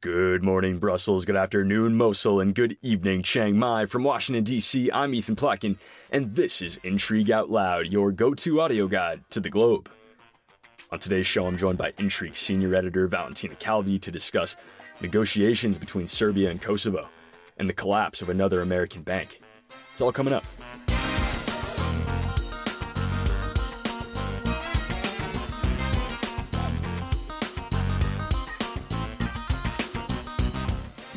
Good morning, Brussels. Good afternoon, Mosul, and good evening, Chiang Mai. From Washington, D.C., I'm Ethan Plotkin, and this is Intrigue Out Loud, your go to audio guide to the globe. On today's show, I'm joined by Intrigue senior editor Valentina Calvi to discuss negotiations between Serbia and Kosovo and the collapse of another American bank. It's all coming up.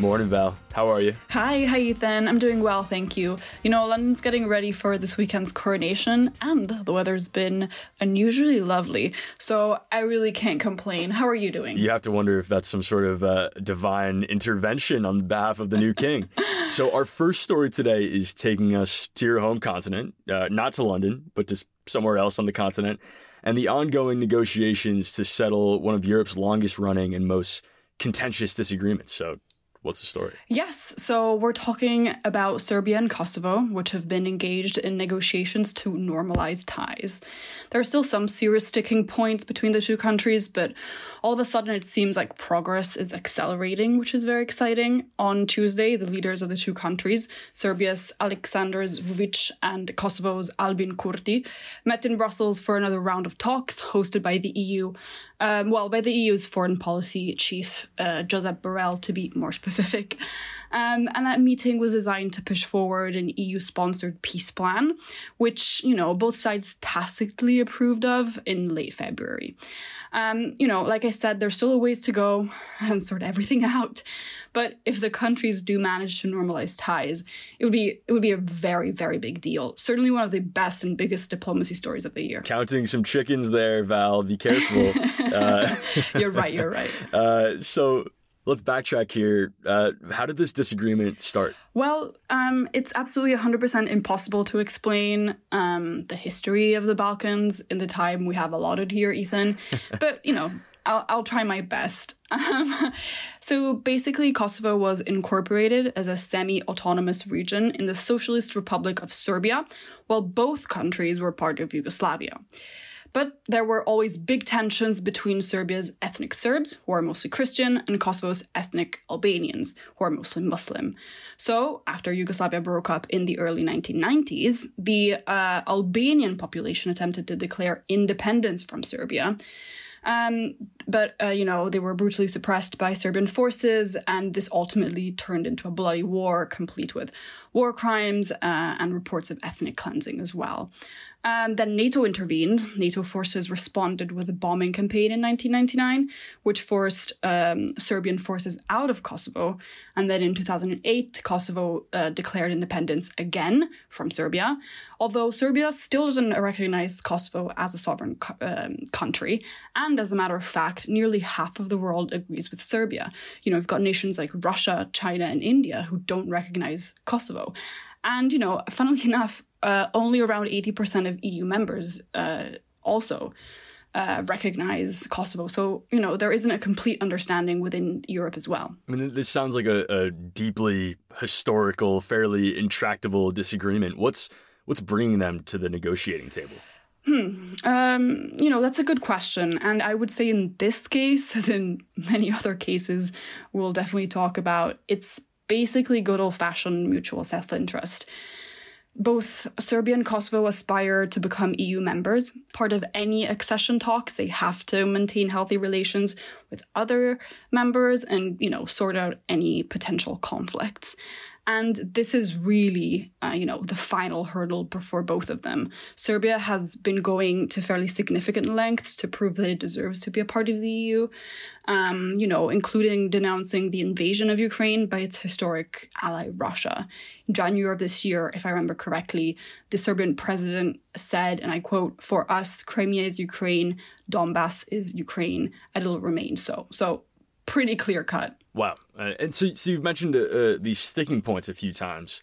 Morning, Val. How are you? Hi, hi, Ethan. I'm doing well, thank you. You know, London's getting ready for this weekend's coronation, and the weather's been unusually lovely, so I really can't complain. How are you doing? You have to wonder if that's some sort of uh, divine intervention on behalf of the new king. so, our first story today is taking us to your home continent, uh, not to London, but to somewhere else on the continent, and the ongoing negotiations to settle one of Europe's longest running and most contentious disagreements. So, What's the story? Yes, so we're talking about Serbia and Kosovo, which have been engaged in negotiations to normalize ties. There are still some serious sticking points between the two countries, but all of a sudden it seems like progress is accelerating, which is very exciting. On Tuesday, the leaders of the two countries, Serbia's Aleksandar Vucic and Kosovo's Albin Kurti, met in Brussels for another round of talks hosted by the EU um, well, by the EU's foreign policy chief, uh, Josep Borrell, to be more specific. Um, and that meeting was designed to push forward an EU sponsored peace plan, which, you know, both sides tacitly approved of in late February. Um, you know, like I said, there's still a ways to go and sort everything out. But if the countries do manage to normalize ties, it would be it would be a very very big deal. Certainly one of the best and biggest diplomacy stories of the year. Counting some chickens there, Val. Be careful. uh, you're right. You're right. Uh, so let's backtrack here. Uh, how did this disagreement start? Well, um, it's absolutely 100% impossible to explain um, the history of the Balkans in the time we have allotted here, Ethan. but, you know, I'll, I'll try my best. Um, so basically, Kosovo was incorporated as a semi autonomous region in the Socialist Republic of Serbia, while both countries were part of Yugoslavia. But there were always big tensions between Serbia's ethnic Serbs, who are mostly Christian, and Kosovo's ethnic Albanians, who are mostly Muslim. So, after Yugoslavia broke up in the early 1990s, the uh, Albanian population attempted to declare independence from Serbia. Um, but, uh, you know, they were brutally suppressed by Serbian forces, and this ultimately turned into a bloody war, complete with war crimes uh, and reports of ethnic cleansing as well. Um, then NATO intervened. NATO forces responded with a bombing campaign in 1999, which forced um, Serbian forces out of Kosovo. And then in 2008, Kosovo uh, declared independence again from Serbia, although Serbia still doesn't recognize Kosovo as a sovereign co- um, country. And as a matter of fact, nearly half of the world agrees with Serbia. You know, we've got nations like Russia, China, and India who don't recognize Kosovo. And, you know, funnily enough, uh, only around 80% of EU members uh, also uh, recognize Kosovo. So, you know, there isn't a complete understanding within Europe as well. I mean, this sounds like a, a deeply historical, fairly intractable disagreement. What's what's bringing them to the negotiating table? Hmm. Um, you know, that's a good question. And I would say in this case, as in many other cases, we'll definitely talk about, it's basically good old fashioned mutual self interest. Both Serbia and Kosovo aspire to become EU members. Part of any accession talks, they have to maintain healthy relations with other members and, you know, sort out any potential conflicts. And this is really, uh, you know, the final hurdle for both of them. Serbia has been going to fairly significant lengths to prove that it deserves to be a part of the EU, um, you know, including denouncing the invasion of Ukraine by its historic ally Russia. In January of this year, if I remember correctly, the Serbian president said, and I quote, For us, Crimea is Ukraine, Donbass is Ukraine, and it'll remain so. So, pretty clear cut. Wow. Uh, and so, so you've mentioned uh, uh, these sticking points a few times.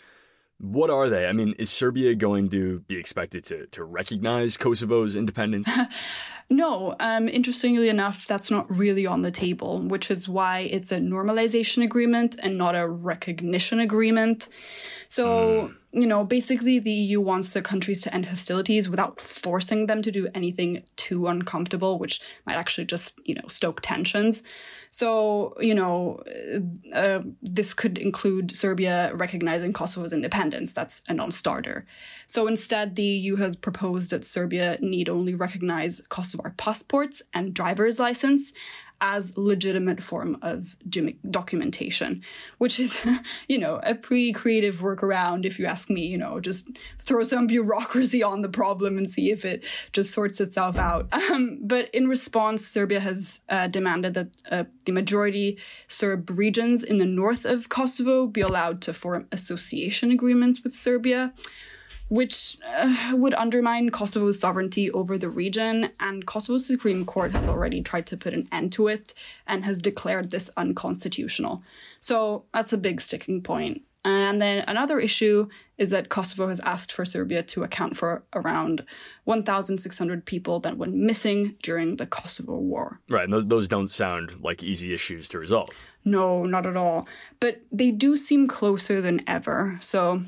What are they? I mean, is Serbia going to be expected to, to recognize Kosovo's independence? no. Um, interestingly enough, that's not really on the table, which is why it's a normalization agreement and not a recognition agreement. So, mm. You know, basically the EU wants the countries to end hostilities without forcing them to do anything too uncomfortable, which might actually just, you know, stoke tensions. So, you know, uh, this could include Serbia recognizing Kosovo's independence. That's a non starter. So instead, the EU has proposed that Serbia need only recognize Kosovar passports and driver's license as legitimate form of documentation, which is, you know, a pretty creative workaround if you ask me, you know, just throw some bureaucracy on the problem and see if it just sorts itself out. Um, but in response, Serbia has uh, demanded that uh, the majority Serb regions in the north of Kosovo be allowed to form association agreements with Serbia which uh, would undermine Kosovo's sovereignty over the region. And Kosovo's Supreme Court has already tried to put an end to it and has declared this unconstitutional. So that's a big sticking point. And then another issue is that Kosovo has asked for Serbia to account for around 1,600 people that went missing during the Kosovo War. Right, and those don't sound like easy issues to resolve. No, not at all. But they do seem closer than ever. So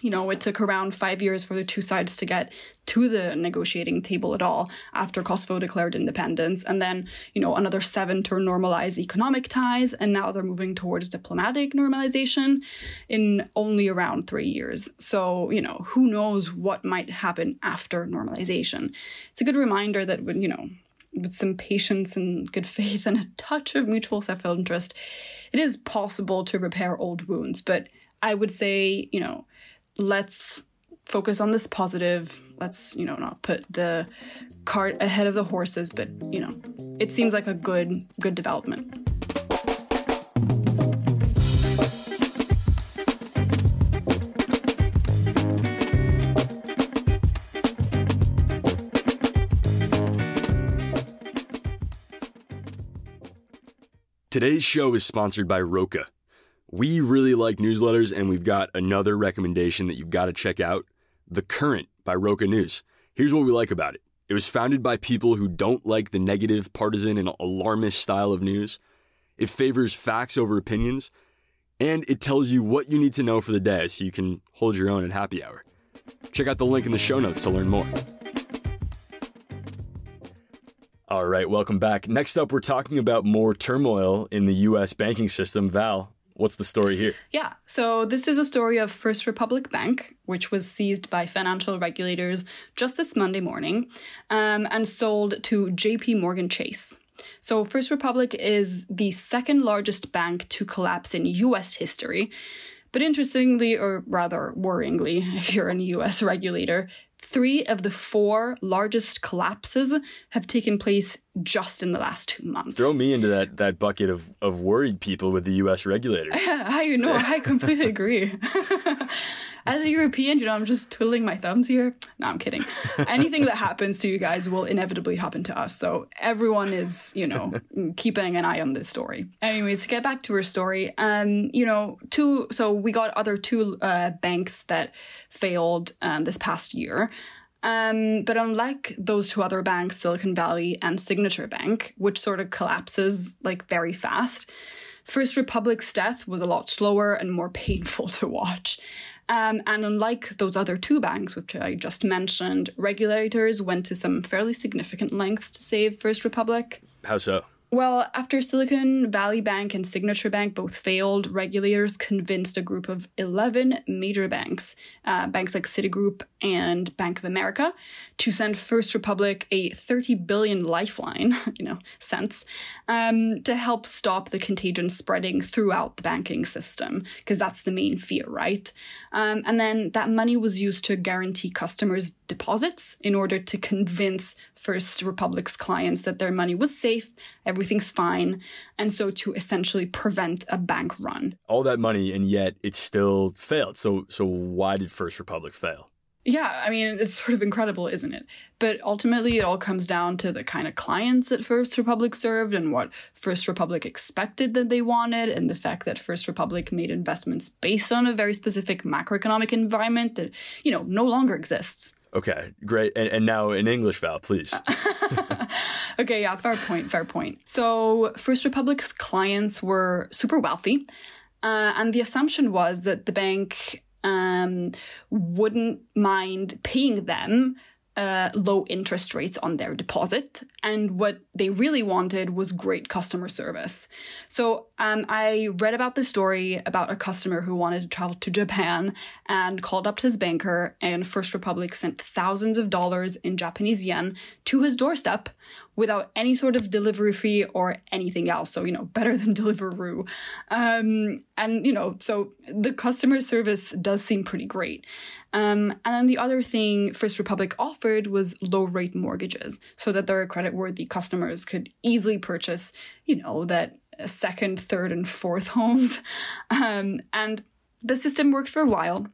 you know, it took around five years for the two sides to get to the negotiating table at all after Kosovo declared independence. And then, you know, another seven to normalize economic ties. And now they're moving towards diplomatic normalization in only around three years. So, you know, who knows what might happen after normalization. It's a good reminder that you know, with some patience and good faith and a touch of mutual self interest, it is possible to repair old wounds. But I would say, you know, let's focus on this positive. Let's, you know, not put the cart ahead of the horses, but, you know, it seems like a good good development. Today's show is sponsored by Roca. We really like newsletters, and we've got another recommendation that you've got to check out The Current by Roca News. Here's what we like about it it was founded by people who don't like the negative, partisan, and alarmist style of news. It favors facts over opinions, and it tells you what you need to know for the day so you can hold your own at happy hour. Check out the link in the show notes to learn more. All right, welcome back. Next up, we're talking about more turmoil in the U.S. banking system. Val, What's the story here? Yeah, so this is a story of First Republic Bank, which was seized by financial regulators just this Monday morning um, and sold to JP Morgan Chase. So, First Republic is the second largest bank to collapse in US history. But interestingly, or rather worryingly, if you're a US regulator, Three of the four largest collapses have taken place just in the last two months. Throw me into that that bucket of, of worried people with the U.S. regulators. I know, I completely agree. as a European, you know, I'm just twiddling my thumbs here. No, I'm kidding. Anything that happens to you guys will inevitably happen to us. So everyone is, you know, keeping an eye on this story. Anyways, to get back to her story, um, you know, two. So we got other two uh, banks that failed um, this past year. Um, but unlike those two other banks, Silicon Valley and Signature Bank, which sort of collapses like very fast, First Republic's death was a lot slower and more painful to watch. Um, and unlike those other two banks, which I just mentioned, regulators went to some fairly significant lengths to save First Republic. How so? Well, after Silicon Valley Bank and Signature Bank both failed, regulators convinced a group of 11 major banks, uh, banks like Citigroup and Bank of America, to send First Republic a 30 billion lifeline, you know, cents, um, to help stop the contagion spreading throughout the banking system, because that's the main fear, right? Um, and then that money was used to guarantee customers' deposits in order to convince First Republic's clients that their money was safe, everything's fine, and so to essentially prevent a bank run. All that money, and yet it still failed. So, so why did First Republic fail? Yeah, I mean, it's sort of incredible, isn't it? But ultimately, it all comes down to the kind of clients that First Republic served and what First Republic expected that they wanted, and the fact that First Republic made investments based on a very specific macroeconomic environment that, you know, no longer exists. Okay, great. And, and now in English, Val, please. okay, yeah, fair point, fair point. So, First Republic's clients were super wealthy. Uh, and the assumption was that the bank um, wouldn't mind paying them uh, low interest rates on their deposit. And what they really wanted was great customer service. So um, I read about the story about a customer who wanted to travel to Japan and called up his banker, and First Republic sent thousands of dollars in Japanese yen to his doorstep without any sort of delivery fee or anything else. So, you know, better than Deliveroo. Um, and, you know, so the customer service does seem pretty great. Um, and then the other thing First Republic offered was low rate mortgages so that their credit-worthy customers could easily purchase, you know, that second, third, and fourth homes. Um, and the system worked for a while.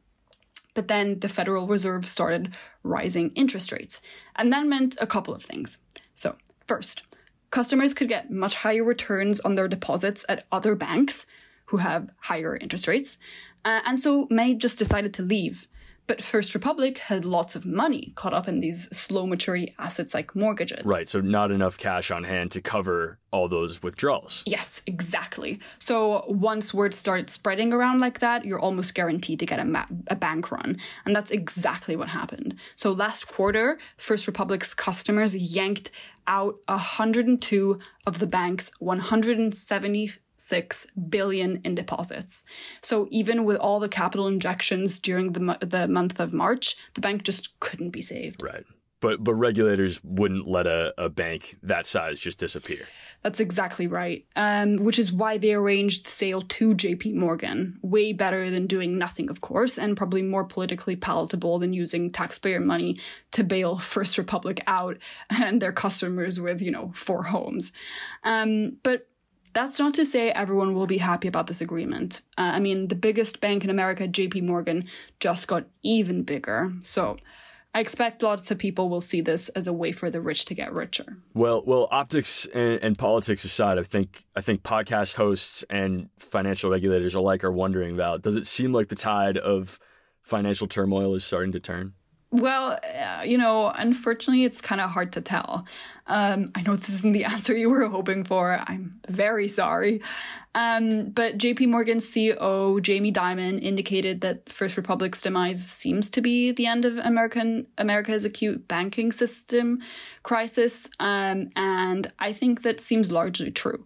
But then the Federal Reserve started rising interest rates. And that meant a couple of things. So, first, customers could get much higher returns on their deposits at other banks who have higher interest rates. Uh, and so many just decided to leave but First Republic had lots of money caught up in these slow maturity assets like mortgages. Right, so not enough cash on hand to cover all those withdrawals. Yes, exactly. So once word started spreading around like that, you're almost guaranteed to get a, ma- a bank run. And that's exactly what happened. So last quarter, First Republic's customers yanked out 102 of the bank's 170 six billion in deposits. So even with all the capital injections during the the month of March, the bank just couldn't be saved. Right. But but regulators wouldn't let a, a bank that size just disappear. That's exactly right. Um, which is why they arranged the sale to JP Morgan. Way better than doing nothing, of course, and probably more politically palatable than using taxpayer money to bail First Republic out and their customers with, you know, four homes. Um, but that's not to say everyone will be happy about this agreement. Uh, I mean, the biggest bank in America, JP Morgan, just got even bigger. So I expect lots of people will see this as a way for the rich to get richer. Well, well, optics and, and politics aside, I think I think podcast hosts and financial regulators alike are wondering about does it seem like the tide of financial turmoil is starting to turn? Well, uh, you know, unfortunately, it's kind of hard to tell. Um, I know this isn't the answer you were hoping for. I'm very sorry. Um, but JP Morgan CEO, Jamie Dimon, indicated that First Republic's demise seems to be the end of American America's acute banking system crisis. Um, and I think that seems largely true.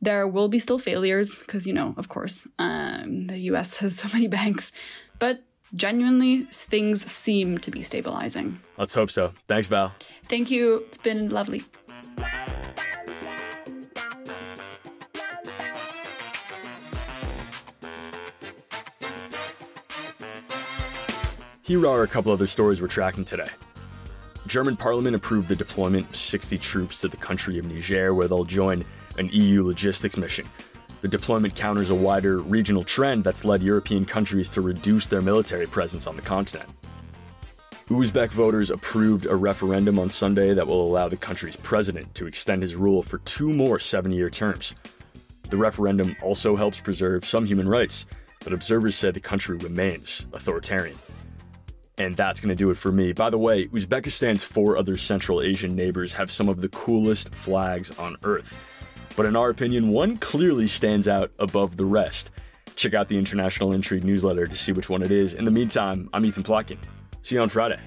There will be still failures because, you know, of course, um, the US has so many banks. But genuinely, things seem to be stabilizing. Let's hope so. Thanks, Val. Thank you. It's been lovely. Here are a couple other stories we're tracking today. German parliament approved the deployment of 60 troops to the country of Niger, where they'll join an EU logistics mission the deployment counters a wider regional trend that's led European countries to reduce their military presence on the continent. Uzbek voters approved a referendum on Sunday that will allow the country's president to extend his rule for two more seven year terms. The referendum also helps preserve some human rights, but observers say the country remains authoritarian. And that's going to do it for me. By the way, Uzbekistan's four other Central Asian neighbors have some of the coolest flags on earth but in our opinion, one clearly stands out above the rest. Check out the International Intrigue newsletter to see which one it is. In the meantime, I'm Ethan Plotkin. See you on Friday.